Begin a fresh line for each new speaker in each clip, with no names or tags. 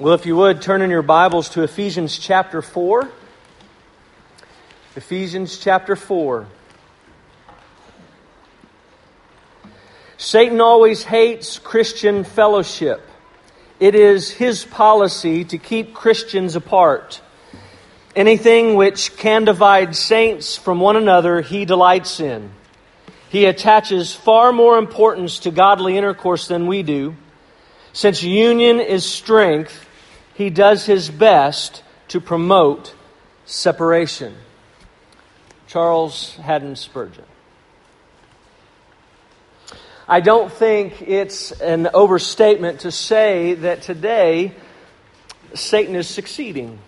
Well, if you would, turn in your Bibles to Ephesians chapter 4. Ephesians chapter 4. Satan always hates Christian fellowship. It is his policy to keep Christians apart. Anything which can divide saints from one another, he delights in. He attaches far more importance to godly intercourse than we do. Since union is strength, he does his best to promote separation. Charles Haddon Spurgeon. I don't think it's an overstatement to say that today Satan is succeeding.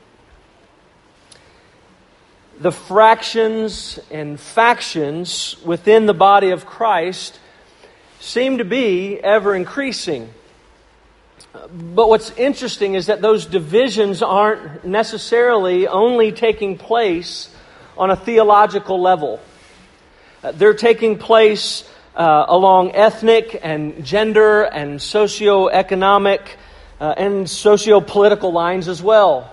The fractions and factions within the body of Christ seem to be ever increasing. But what's interesting is that those divisions aren't necessarily only taking place on a theological level. Uh, they're taking place uh, along ethnic and gender and socioeconomic uh, and socio-political lines as well.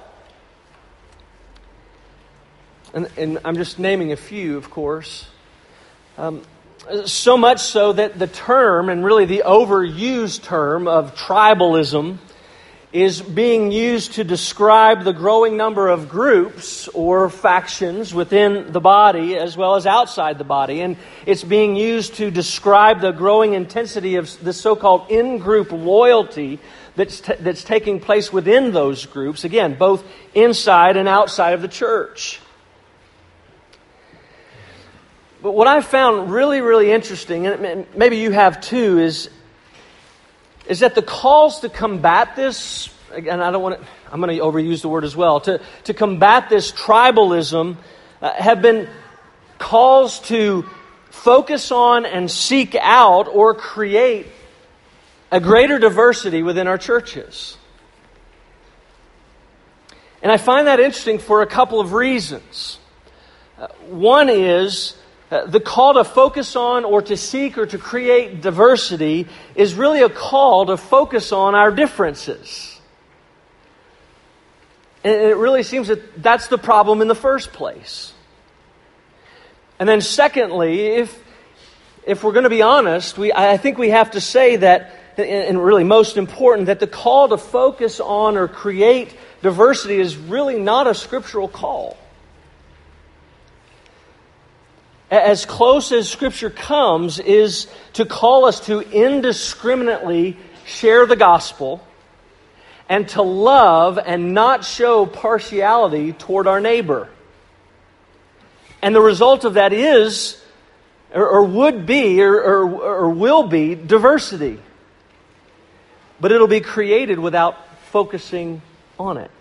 And, and, I'm just naming a few, of course. Um, so much so that the term, and really the overused term of tribalism, is being used to describe the growing number of groups or factions within the body as well as outside the body. And it's being used to describe the growing intensity of the so called in group loyalty that's, t- that's taking place within those groups, again, both inside and outside of the church. But what I found really, really interesting, and maybe you have too, is, is that the calls to combat this, and I don't want to, I'm going to overuse the word as well, to, to combat this tribalism uh, have been calls to focus on and seek out or create a greater diversity within our churches. And I find that interesting for a couple of reasons. Uh, one is Uh, the call to focus on or to seek or to create diversity is really a call to focus on our differences. And it really seems that that's the problem in the first place. And then, secondly, if, if we're going to be honest, we, I think we have to say that, and really most important, that the call to focus on or create diversity is really not a scriptural call as close as Scripture comes, is to call us to indiscriminately share the gospel and to love and not show partiality toward our neighbor. And the result of that is, or, or would be, or, or, or will be, diversity. But it'll be created without focusing on it.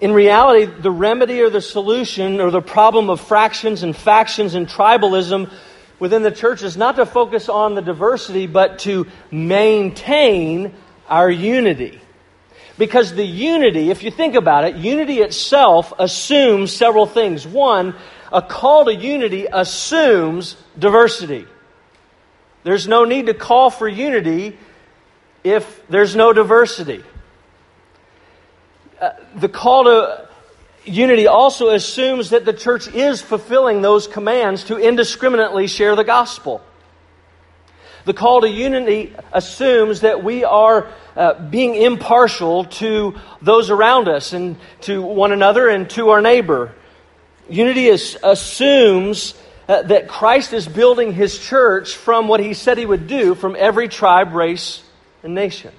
In reality, the remedy or the solution or the problem of fractions and factions and tribalism within the church is not to focus on the diversity, but to maintain our unity. Because the unity, if you think about it, unity itself assumes several things. One, a call to unity assumes diversity. There's no need to call for unity if there's no diversity the call to unity also assumes that the church is fulfilling those commands to indiscriminately share the gospel. The call to unity assumes that we are uh, being impartial to those around us and to one another and to our neighbor. Unity is, assumes uh, that Christ is building his church from what he said he would do from every tribe, race, and nation.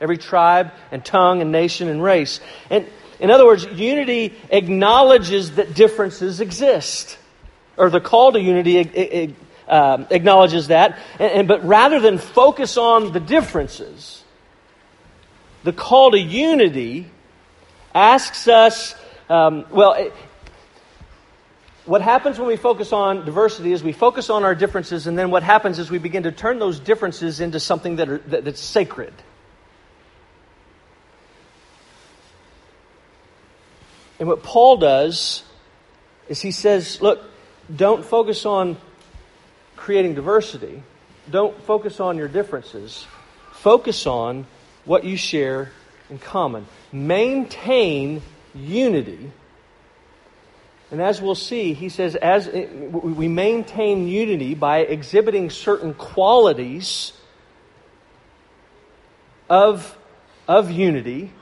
Every tribe and tongue and nation and race. And in other words, unity acknowledges that differences exist. Or the call to unity uh, acknowledges that. And, and, but rather than focus on the differences, the call to unity asks us, um, well, it, what happens when we focus on diversity is we focus on our differences, and then what happens is we begin to turn those differences into something that are, that, that's sacred. And what Paul does is he says, look, don't focus on creating diversity. Don't focus on your differences. focus on what you share in common. Maintain unity. And as we'll see, he says, as we maintain unity by exhibiting certain qualities of, of unity,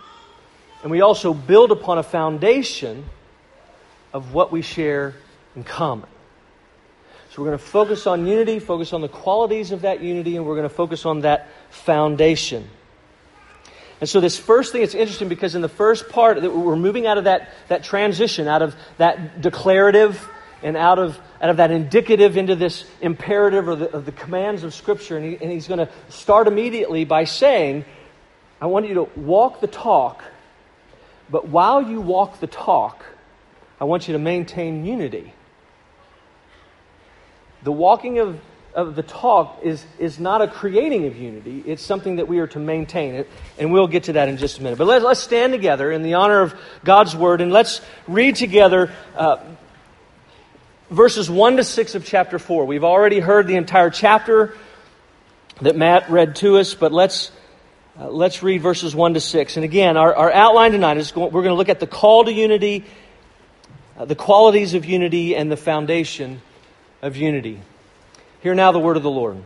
and we also build upon a foundation of what we share in common. So we're going to focus on unity, focus on the qualities of that unity, and we're going to focus on that foundation. And so, this first thing, it's interesting because in the first part, we're moving out of that, that transition, out of that declarative and out of, out of that indicative into this imperative or the, of the commands of Scripture. And, he, and he's going to start immediately by saying, I want you to walk the talk, but while you walk the talk, I want you to maintain unity. The walking of, of the talk is, is not a creating of unity, it's something that we are to maintain. It, and we'll get to that in just a minute. But let's, let's stand together in the honor of God's word and let's read together uh, verses 1 to 6 of chapter 4. We've already heard the entire chapter that Matt read to us, but let's. Uh, let's read verses 1 to 6. And again, our, our outline tonight is going, we're going to look at the call to unity, uh, the qualities of unity, and the foundation of unity. Hear now the word of the Lord.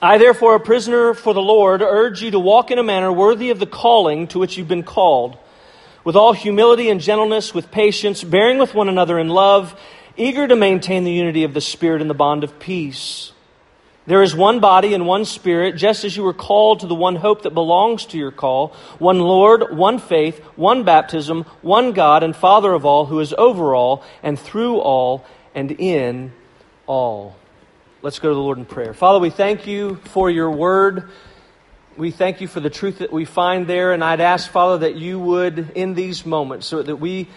I, therefore, a prisoner for the Lord, urge you to walk in a manner worthy of the calling to which you've been called, with all humility and gentleness, with patience, bearing with one another in love, eager to maintain the unity of the Spirit in the bond of peace. There is one body and one Spirit, just as you were called to the one hope that belongs to your call one Lord, one faith, one baptism, one God and Father of all, who is over all and through all and in all. Let's go to the Lord in prayer. Father, we thank you for your word. We thank you for the truth that we find there. And I'd ask, Father, that you would, in these moments, so that we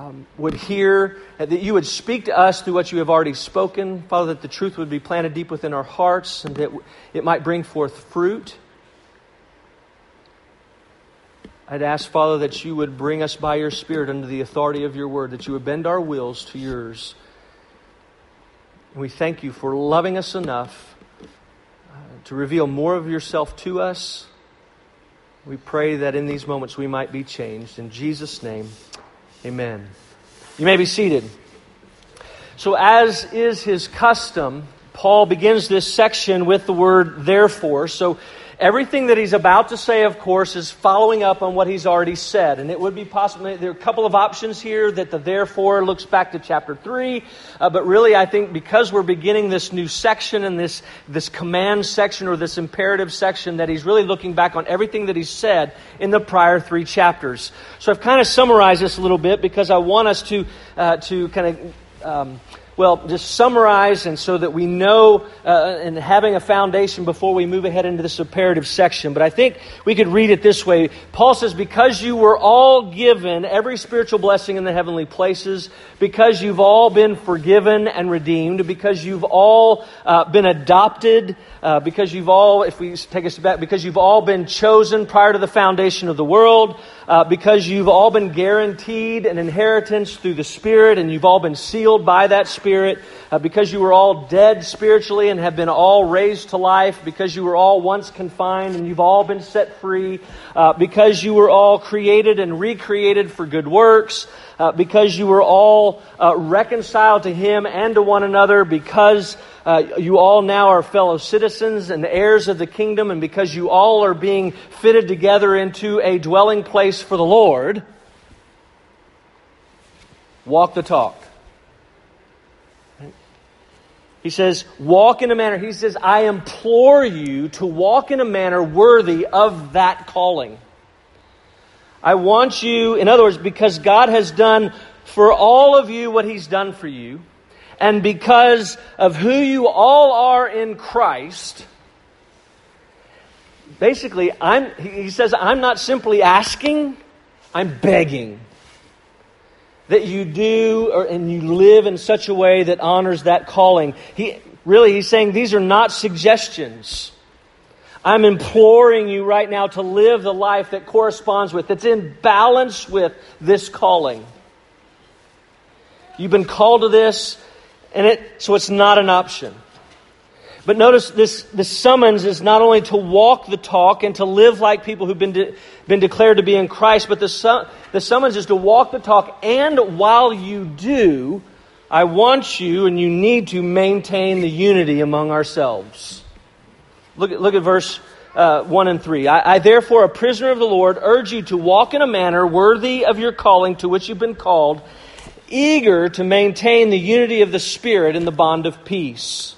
um, would hear, that you would speak to us through what you have already spoken. Father, that the truth would be planted deep within our hearts and that it might bring forth fruit. I'd ask, Father, that you would bring us by your Spirit under the authority of your word, that you would bend our wills to yours. And we thank you for loving us enough uh, to reveal more of yourself to us. We pray that in these moments we might be changed. In Jesus' name, amen. You may be seated. So, as is his custom, Paul begins this section with the word therefore. So, Everything that he's about to say, of course, is following up on what he's already said. And it would be possible, there are a couple of options here that the therefore looks back to chapter 3. Uh, but really, I think because we're beginning this new section and this, this command section or this imperative section, that he's really looking back on everything that he's said in the prior three chapters. So I've kind of summarized this a little bit because I want us to, uh, to kind of. Um, well, just summarize and so that we know uh, and having a foundation before we move ahead into this imperative section. But I think we could read it this way. Paul says, Because you were all given every spiritual blessing in the heavenly places, because you've all been forgiven and redeemed, because you've all uh, been adopted, uh, because you've all, if we take step back, because you've all been chosen prior to the foundation of the world, uh, because you've all been guaranteed an inheritance through the Spirit and you've all been sealed by that Spirit, uh, because you were all dead spiritually and have been all raised to life, because you were all once confined and you've all been set free, uh, because you were all created and recreated for good works, uh, because you were all uh, reconciled to Him and to one another, because uh, you all now are fellow citizens and heirs of the kingdom, and because you all are being fitted together into a dwelling place for the Lord, walk the talk. He says, walk in a manner. He says, I implore you to walk in a manner worthy of that calling. I want you, in other words, because God has done for all of you what He's done for you, and because of who you all are in Christ, basically, I'm, he says, I'm not simply asking, I'm begging that you do or, and you live in such a way that honors that calling. He, really, he's saying these are not suggestions. I'm imploring you right now to live the life that corresponds with, that's in balance with this calling. You've been called to this, and it, so it's not an option. But notice this, this summons is not only to walk the talk and to live like people who've been, de- been declared to be in Christ, but the, su- the summons is to walk the talk, and while you do, I want you and you need to maintain the unity among ourselves. Look at, look at verse uh, 1 and 3. I, I, therefore, a prisoner of the Lord, urge you to walk in a manner worthy of your calling to which you've been called, eager to maintain the unity of the Spirit in the bond of peace.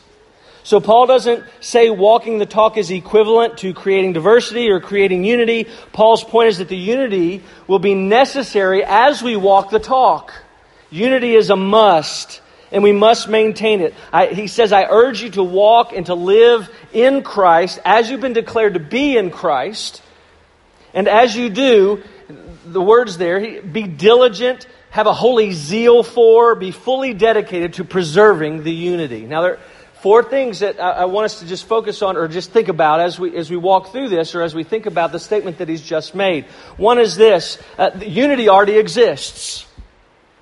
So Paul doesn't say walking the talk is equivalent to creating diversity or creating unity. Paul's point is that the unity will be necessary as we walk the talk. Unity is a must, and we must maintain it. I, he says, I urge you to walk and to live in Christ as you've been declared to be in Christ. And as you do, the words there, be diligent, have a holy zeal for, be fully dedicated to preserving the unity. Now, there are four things that I, want us to just focus on or just think about as we, as we walk through this or as we think about the statement that he's just made. One is this uh, unity already exists.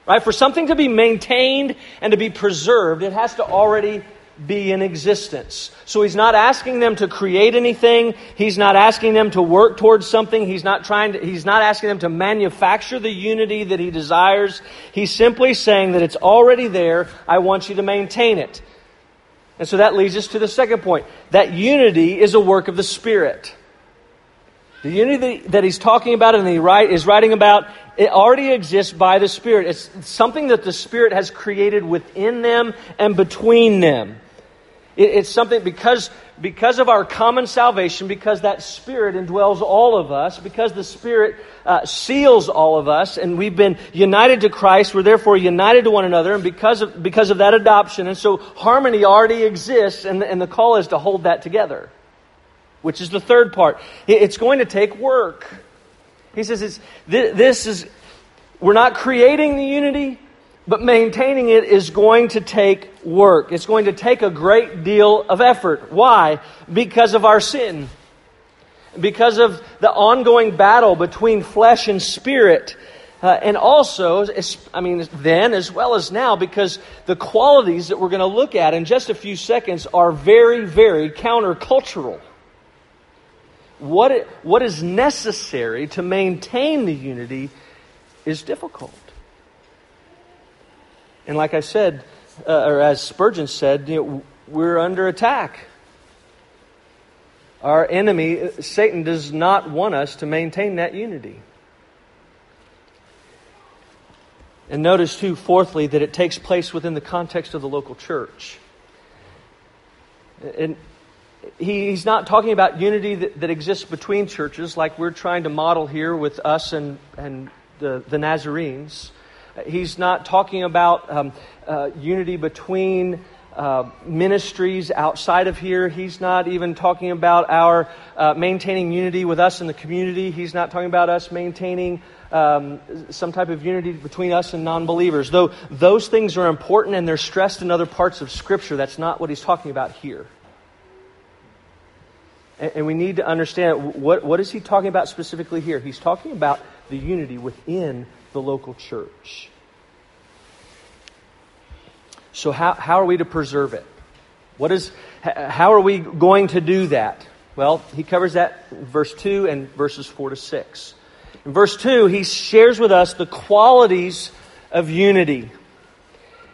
Right? For something to be maintained and to be preserved, it has to already be in existence. So he's not asking them to create anything. He's not asking them to work towards something. He's not trying to, he's not asking them to manufacture the unity that he desires. He's simply saying that it's already there. I want you to maintain it. And so that leads us to the second point. That unity is a work of the Spirit. The unity that he's talking about and he write, is writing about, it already exists by the Spirit. It's something that the Spirit has created within them and between them. It, it's something because, because of our common salvation, because that Spirit indwells all of us, because the Spirit uh, seals all of us, and we've been united to Christ, we're therefore united to one another, and because of, because of that adoption, and so harmony already exists, and, and the call is to hold that together which is the third part. It's going to take work. He says it's, this is, we're not creating the unity, but maintaining it is going to take work. It's going to take a great deal of effort. Why? Because of our sin. Because of the ongoing battle between flesh and spirit. Uh, and also, I mean, then as well as now, because the qualities that we're going to look at in just a few seconds are very, very countercultural what, it, what is necessary to maintain the unity is difficult. And like I said, uh, or as Spurgeon said, you know, we're under attack. Our enemy, Satan, does not want us to maintain that unity. And notice, too, fourthly, that it takes place within the context of the local church. And he's not talking about unity that, that, exists between churches like we're trying to model here with us and, and the, the Nazarenes. He's not talking about um, uh, unity between uh, ministries outside of here. He's not even talking about our uh, maintaining unity with us in the community. He's not talking about us maintaining um, some type of unity between us and non believers. Though those things are important and they're stressed in other parts of Scripture, that's not what he's talking about here. And we need to understand what, what is he talking about specifically here? He's talking about the unity within the local church. So, how, how are we to preserve it? What is, how are we going to do that? Well, he covers that verse 2 and verses 4 to 6. In verse 2, he shares with us the qualities of unity.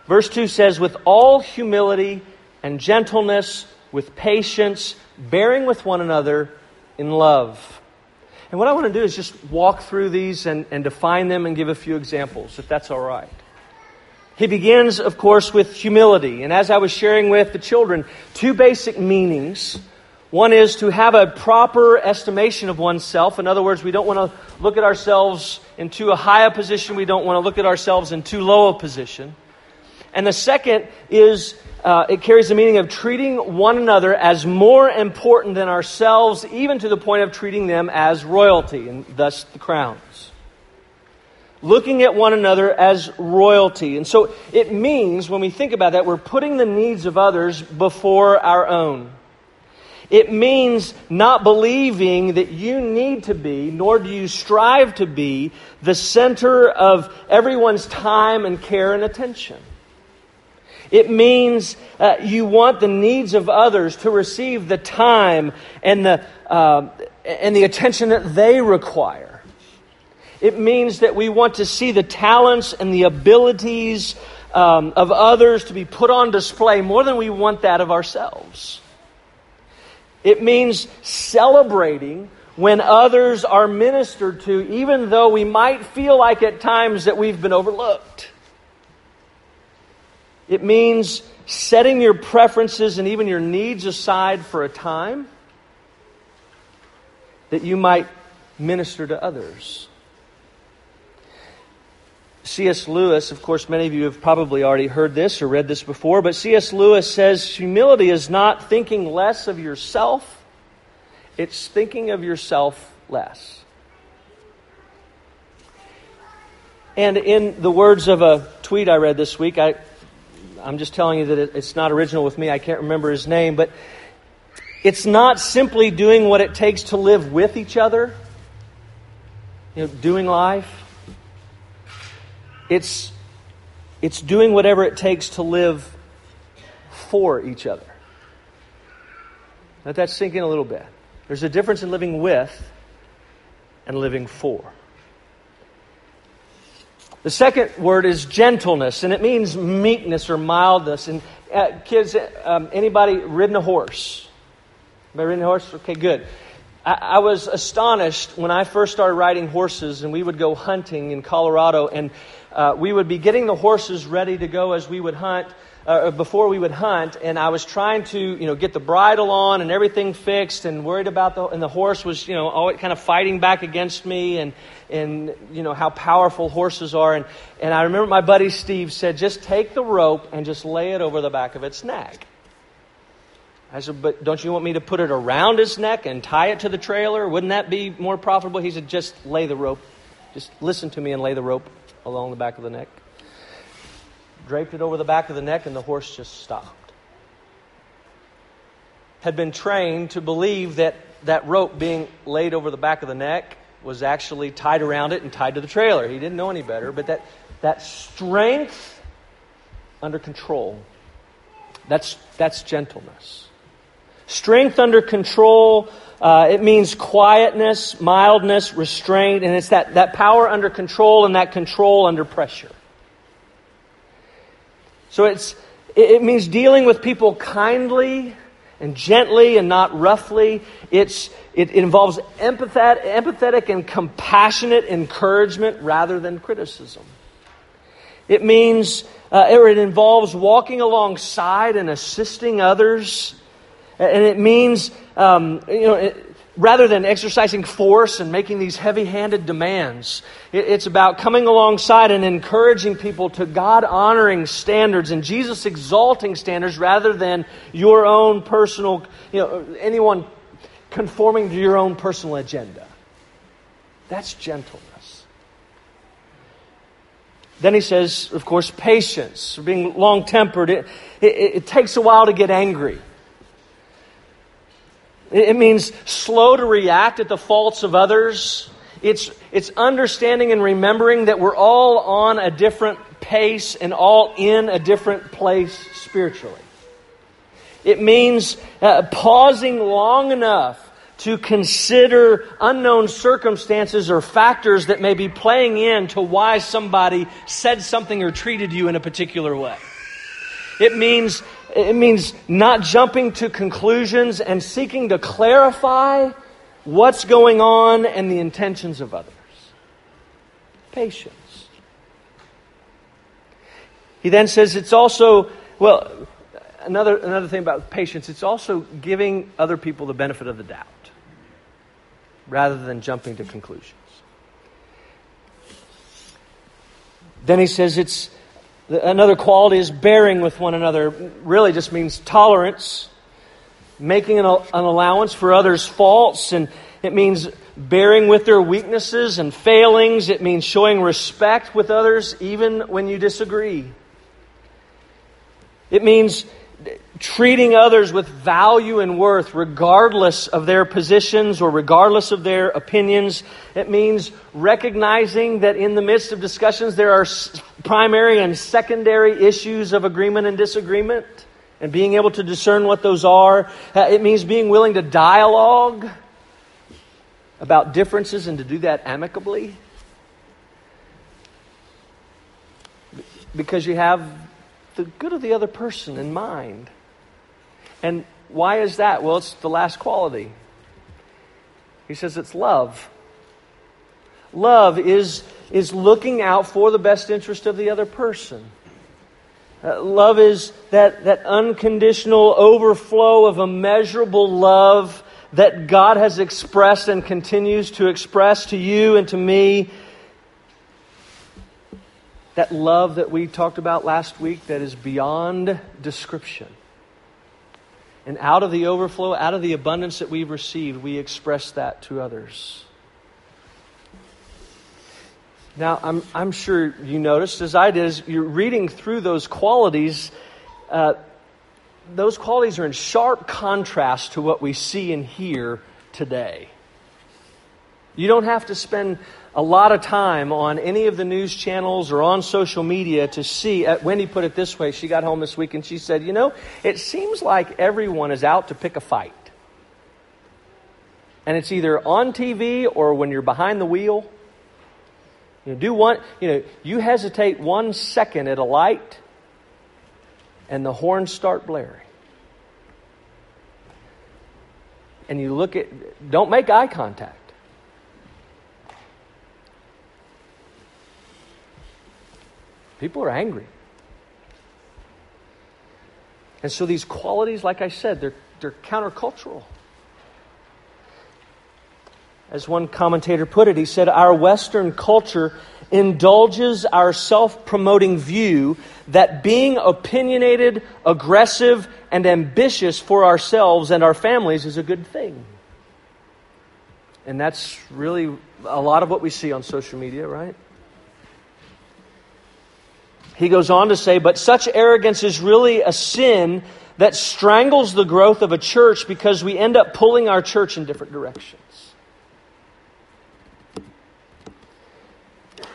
Verse 2 says, with all humility and gentleness, with patience, bearing with one another in love. And what I want to do is just walk through these and, and define them and give a few examples, if that's all right. He begins, of course, with humility. And as I was sharing with the children, two basic meanings. One is to have a proper estimation of oneself. In other words, we don't want to look at ourselves in too high a position. We don't want to look at ourselves in too low a position. And the second is uh, it carries the meaning of treating one another as more important than ourselves, even to the point of treating them as royalty, and thus the crowns. Looking at one another as royalty. And so it means, when we think about that, we're putting the needs of others before our own. It means not believing that you need to be, nor do you strive to be, the center of everyone's time and care and attention. It means uh, you want the needs of others to receive the time and the, uh, and the attention that they require. It means that we want to see the talents and the abilities um, of others to be put on display more than we want that of ourselves. It means celebrating when others are ministered to, even though we might feel like at times that we've been overlooked. It means setting your preferences and even your needs aside for a time that you might minister to others. C.S. Lewis, of course, many of you have probably already heard this or read this before, but C.S. Lewis says humility is not thinking less of yourself, it's thinking of yourself less. And in the words of a tweet I read this week, I, I'm just telling you that it's not original with me. I can't remember his name, but it's not simply doing what it takes to live with each other, you know, doing life. It's, it's doing whatever it takes to live for each other. Let that sink in a little bit. There's a difference in living with and living for. The second word is gentleness, and it means meekness or mildness. And uh, kids, um, anybody ridden a horse? Anybody ridden a horse? Okay, good. I, I was astonished when I first started riding horses, and we would go hunting in Colorado, and uh, we would be getting the horses ready to go as we would hunt. Uh, before we would hunt, and I was trying to, you know, get the bridle on and everything fixed, and worried about the, and the horse was, you know, always kind of fighting back against me, and and you know how powerful horses are, and and I remember my buddy Steve said, just take the rope and just lay it over the back of its neck. I said, but don't you want me to put it around his neck and tie it to the trailer? Wouldn't that be more profitable? He said, just lay the rope, just listen to me and lay the rope along the back of the neck. Draped it over the back of the neck, and the horse just stopped. Had been trained to believe that that rope being laid over the back of the neck was actually tied around it and tied to the trailer. He didn't know any better, but that, that strength under control, that's, that's gentleness. Strength under control uh, it means quietness, mildness, restraint, and it's that, that power under control and that control under pressure. So it's, it means dealing with people kindly and gently and not roughly. It's, it, involves empathet, empathetic and compassionate encouragement rather than criticism. It means, uh, or it involves walking alongside and assisting others and it means, um, you know, it, rather than exercising force and making these heavy handed demands, it's about coming alongside and encouraging people to God honoring standards and Jesus exalting standards rather than your own personal, you know, anyone conforming to your own personal agenda. That's gentleness. Then he says, of course, patience, being long tempered. It, it, it takes a while to get angry. It means slow to react at the faults of others. It's, it's understanding and remembering that we're all on a different pace and all in a different place spiritually. It means uh, pausing long enough to consider unknown circumstances or factors that may be playing into why somebody said something or treated you in a particular way. It means it means not jumping to conclusions and seeking to clarify what's going on and the intentions of others. Patience. He then says it's also, well, another, another thing about patience, it's also giving other people the benefit of the doubt rather than jumping to conclusions. Then he says it's Another quality is bearing with one another. Really just means tolerance, making an, an allowance for others' faults, and it means bearing with their weaknesses and failings. It means showing respect with others even when you disagree. It means treating others with value and worth regardless of their positions or regardless of their opinions. It means recognizing that in the midst of discussions there are primary and secondary issues of agreement and disagreement and being able to discern what those are. Uh, it means being willing to dialogue about differences and to do that amicably. Because you have the good of the other person in mind. And why is that? Well, it's the last quality. He says it's love. Love is, is looking out for the best interest of the other person. Uh, love is that, that unconditional overflow of immeasurable love that God has expressed and continues to express to you and to me. That love that we talked about last week that is beyond description. And out of the overflow, out of the abundance that we've received, we express that to others. Now, I'm, I'm sure you noticed, as I did, as you're reading through those qualities, uh, those qualities are in sharp contrast to what we see and hear today. You don't have to spend a lot of time on any of the news channels or on social media to see. Uh, Wendy put it this way. She got home this week and she said, You know, it seems like everyone is out to pick a fight. And it's either on TV or when you're behind the wheel. You know, do one, you know, you hesitate one second at a light and the horns start blaring. And you look at, don't make eye contact. People are angry. And so these qualities, like I said, they're, they're countercultural. As one commentator put it, he said, Our Western culture indulges our self promoting view that being opinionated, aggressive, and ambitious for ourselves and our families is a good thing. And that's really a lot of what we see on social media, right? He goes on to say, but such arrogance is really a sin that strangles the growth of a church because we end up pulling our church in different directions.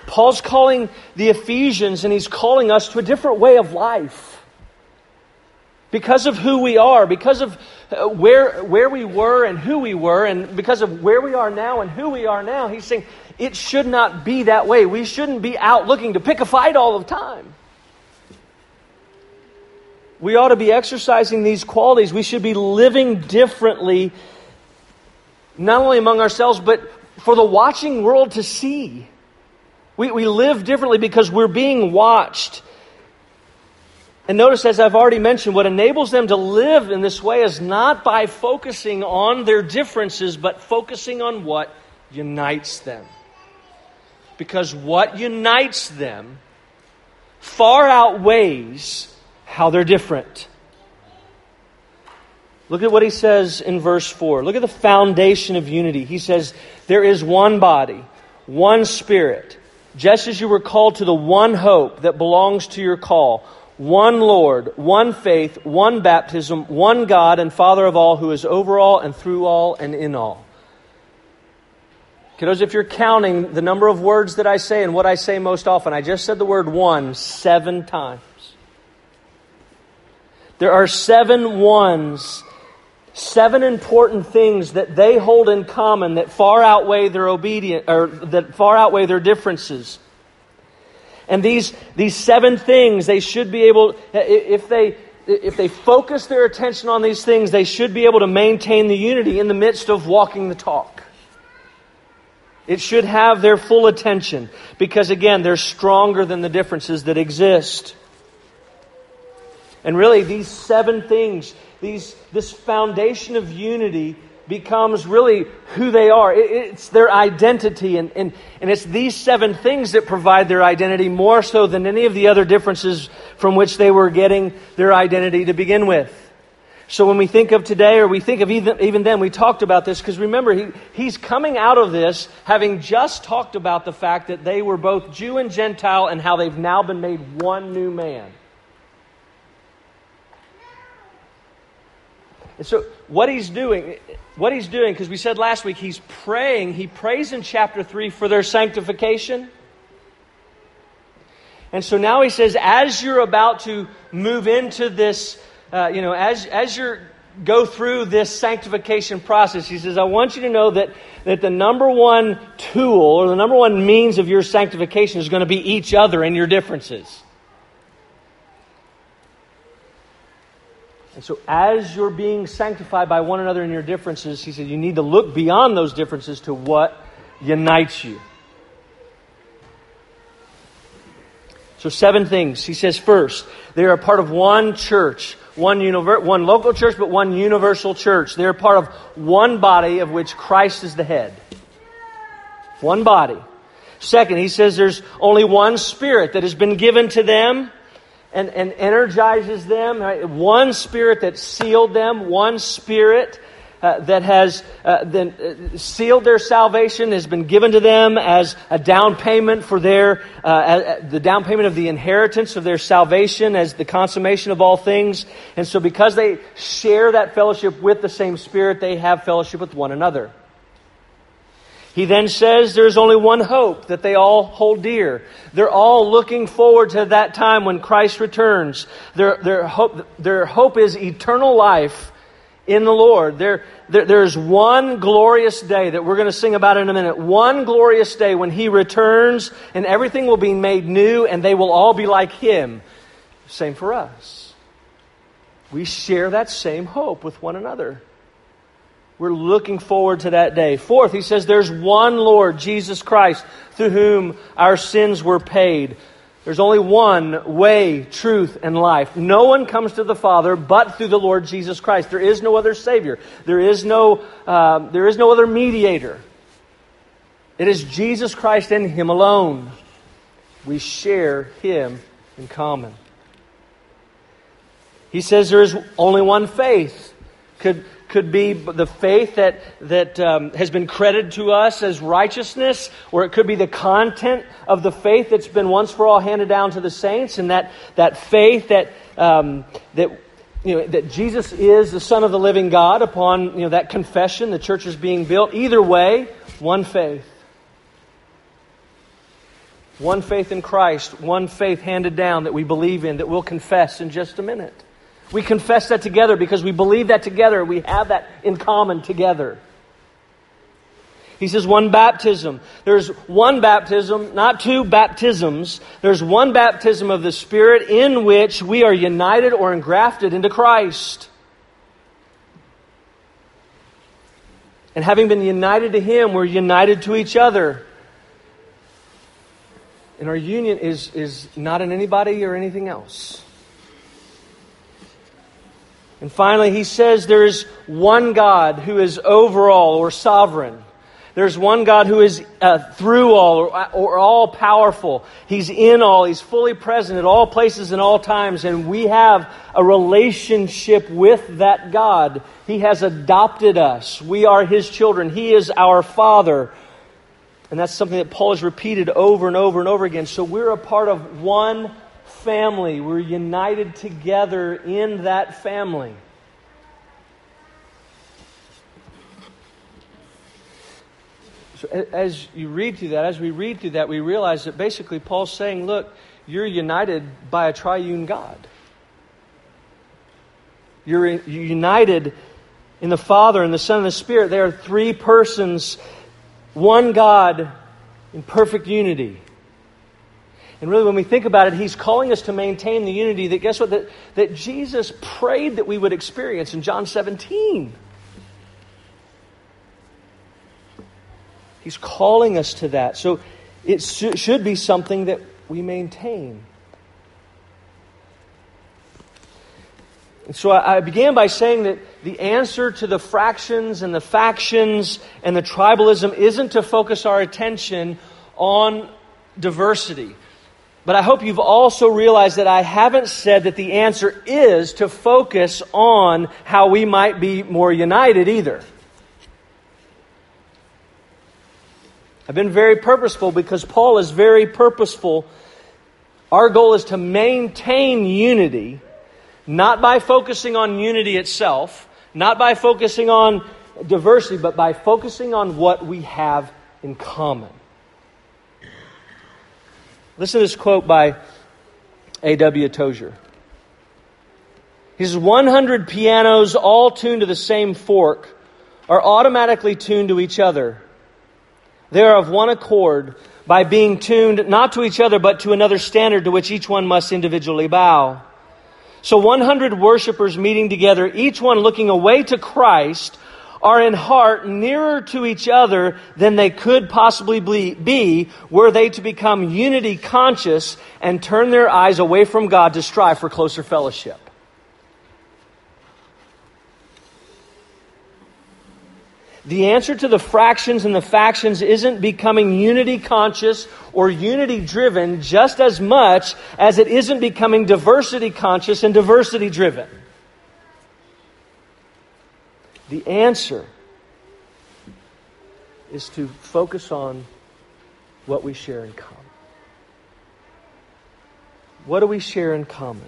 Paul's calling the Ephesians and he's calling us to a different way of life. Because of who we are, because of uh, where, where we were and who we were, and because of where we are now and who we are now, he's saying it should not be that way. We shouldn't be out looking to pick a fight all the time. We ought to be exercising these qualities. We should be living differently, not only among ourselves, but for the watching world to see. We, we live differently because we're being watched. And notice, as I've already mentioned, what enables them to live in this way is not by focusing on their differences, but focusing on what unites them. Because what unites them far outweighs how they're different. Look at what he says in verse 4. Look at the foundation of unity. He says, There is one body, one spirit, just as you were called to the one hope that belongs to your call, one Lord, one faith, one baptism, one God and Father of all, who is over all and through all and in all. Kiddos, if you're counting the number of words that I say and what I say most often, I just said the word one seven times. There are seven ones, seven important things that they hold in common that far outweigh their obedience or that far outweigh their differences. And these, these seven things, they should be able, if they, if they focus their attention on these things, they should be able to maintain the unity in the midst of walking the talk. It should have their full attention because, again, they're stronger than the differences that exist. And really, these seven things, these, this foundation of unity becomes really who they are. It, it's their identity. And, and, and it's these seven things that provide their identity more so than any of the other differences from which they were getting their identity to begin with. So when we think of today, or we think of even, even then, we talked about this because remember, he, he's coming out of this having just talked about the fact that they were both Jew and Gentile and how they've now been made one new man. And so what he's doing, what he's doing, because we said last week, he's praying, he prays in chapter 3 for their sanctification. And so now he says, as you're about to move into this, uh, you know, as, as you're go through this sanctification process, he says, I want you to know that, that the number one tool or the number one means of your sanctification is going to be each other and your differences. And so, as you're being sanctified by one another in your differences, he said, you need to look beyond those differences to what unites you. So, seven things. He says, first, they are part of one church, one, univer- one local church, but one universal church. They're part of one body of which Christ is the head. One body. Second, he says there's only one spirit that has been given to them and, and energizes them. Right? One spirit that sealed them, one spirit uh, that has uh, then uh, sealed their salvation has been given to them as a down payment for their uh, the down payment of the inheritance of their salvation as the consummation of all things and so because they share that fellowship with the same spirit they have fellowship with one another he then says there's only one hope that they all hold dear. They're all looking forward to that time when Christ returns. Their, their, hope, their hope is eternal life in the Lord. There, there, there's one glorious day that we're going to sing about in a minute. One glorious day when He returns and everything will be made new and they will all be like Him. Same for us. We share that same hope with one another. We're looking forward to that day. Fourth, he says there's one Lord, Jesus Christ, through whom our sins were paid. There's only one way, truth, and life. No one comes to the Father but through the Lord Jesus Christ. There is no other Savior. There is no, uh, there is no other mediator. It is Jesus Christ and Him alone. We share Him in common. He says there is only one faith. Could, could be the faith that, that um, has been credited to us as righteousness, or it could be the content of the faith that's been once for all handed down to the saints, and that, that faith that, um, that, you know, that Jesus is the Son of the living God upon you know, that confession, the church is being built. Either way, one faith. One faith in Christ, one faith handed down that we believe in, that we'll confess in just a minute. We confess that together because we believe that together. We have that in common together. He says one baptism. There's one baptism, not two baptisms. There's one baptism of the Spirit in which we are united or engrafted into Christ. And having been united to Him, we're united to each other. And our union is, is not in anybody or anything else. And finally, he says there is one God who is over all or sovereign. There's one God who is uh, through all or, or all powerful. He's in all. He's fully present at all places and all times. And we have a relationship with that God. He has adopted us. We are His children. He is our Father. And that's something that Paul has repeated over and over and over again. So we're a part of one family. We're united together in that family. So as you read through that, as we read through that, we realize that basically Paul's saying, look, you're united by a triune God. You're united in the Father and the Son and the Spirit. They are three persons, one God in perfect unity. And really, when we think about it, he's calling us to maintain the unity that, guess what, that, that Jesus prayed that we would experience in John 17. He's calling us to that. So it sh- should be something that we maintain. And so I, I began by saying that the answer to the fractions and the factions and the tribalism isn't to focus our attention on diversity. But I hope you've also realized that I haven't said that the answer is to focus on how we might be more united either. I've been very purposeful because Paul is very purposeful. Our goal is to maintain unity, not by focusing on unity itself, Not by focusing on diversity, but by focusing on what we have in common. Listen to this quote by A.W. Tozer. He says 100 pianos, all tuned to the same fork, are automatically tuned to each other. They are of one accord by being tuned not to each other, but to another standard to which each one must individually bow. So 100 worshipers meeting together, each one looking away to Christ, are in heart nearer to each other than they could possibly be were they to become unity conscious and turn their eyes away from God to strive for closer fellowship. The answer to the fractions and the factions isn't becoming unity conscious or unity driven just as much as it isn't becoming diversity conscious and diversity driven. The answer is to focus on what we share in common. What do we share in common?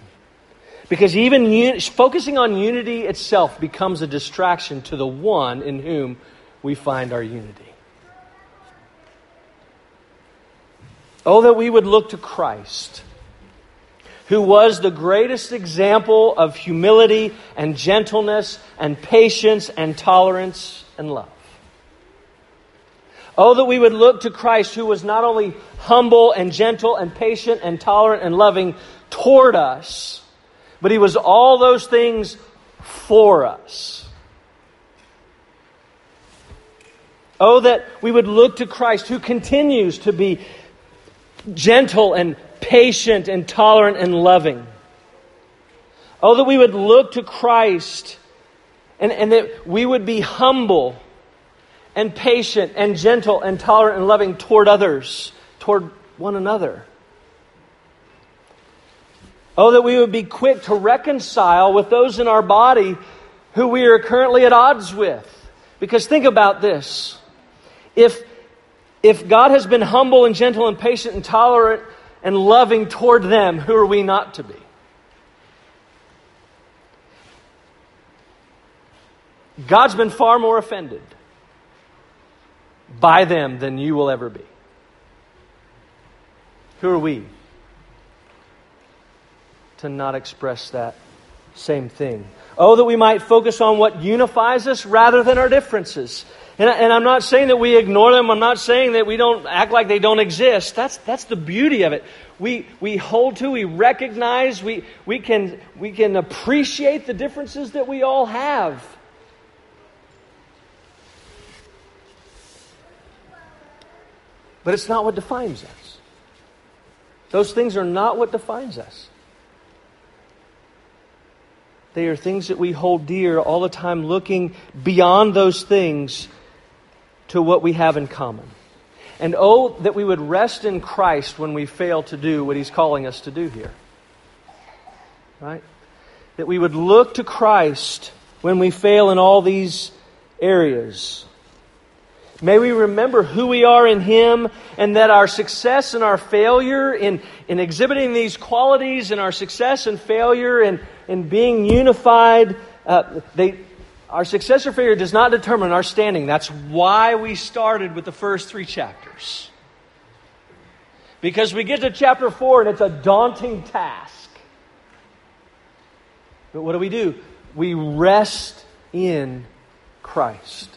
Because even un- focusing on unity itself becomes a distraction to the one in whom we find our unity. Oh, that we would look to Christ who was the greatest example of humility and gentleness and patience and tolerance and love. Oh, that we would look to Christ, who was not only humble and gentle and patient and tolerant and loving toward us, but he was all those things for us. Oh, that we would look to Christ, who continues to be gentle and patient and tolerant and loving. Oh, that we would look to Christ and, and that we would be humble and patient and gentle and tolerant and loving toward others, toward one another. Oh, that we would be quick to reconcile with those in our body who we are currently at odds with. Because think about this. If, if God has been humble and gentle and patient and tolerant and loving toward them, who are we not to be? God's been far more offended by them than you will ever be. Who are we to not express that same thing? Oh, that we might focus on what unifies us rather than our differences. And, and, I'm not saying that we ignore them. I'm not saying that we don't act like they don't exist. That's, that's the beauty of it. We, we hold to, we recognize, we, we, can, we can appreciate the differences that we all have. But it's not what defines us. Those things are not what defines us. They are things that we hold dear all the time, looking beyond those things to what we have in common. And oh, that we would rest in Christ when we fail to do what He's calling us to do here. Right? That we would look to Christ when we fail in all these areas. May we remember who we are in Him and that our success and our failure in, in exhibiting these qualities and our success and failure in, in being unified, uh, they, our success or failure does not determine our standing. That's why we started with the first three chapters. Because we get to chapter four and it's a daunting task. But what do we do? We rest in Christ.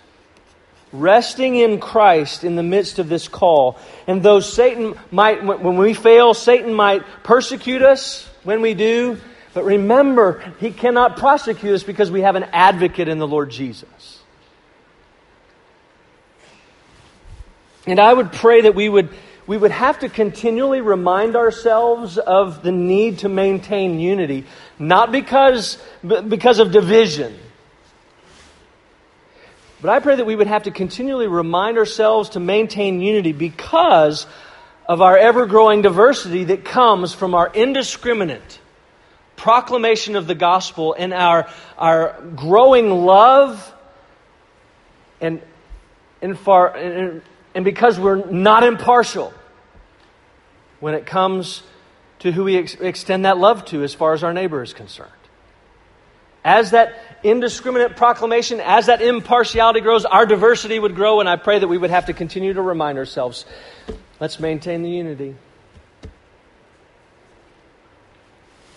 Resting in Christ in the midst of this call. And though Satan might, when we fail, Satan might persecute us when we do. But remember, he cannot prosecute us because we have an advocate in the Lord Jesus. And I would pray that we would, we would have to continually remind ourselves of the need to maintain unity, not because, because of division. But I pray that we would have to continually remind ourselves to maintain unity because of our ever growing diversity that comes from our indiscriminate proclamation of the gospel and our, our growing love and, and, far, and, and because we're not impartial when it comes to who we ex- extend that love to as far as our neighbor is concerned. As that indiscriminate proclamation, as that impartiality grows, our diversity would grow, and I pray that we would have to continue to remind ourselves let's maintain the unity.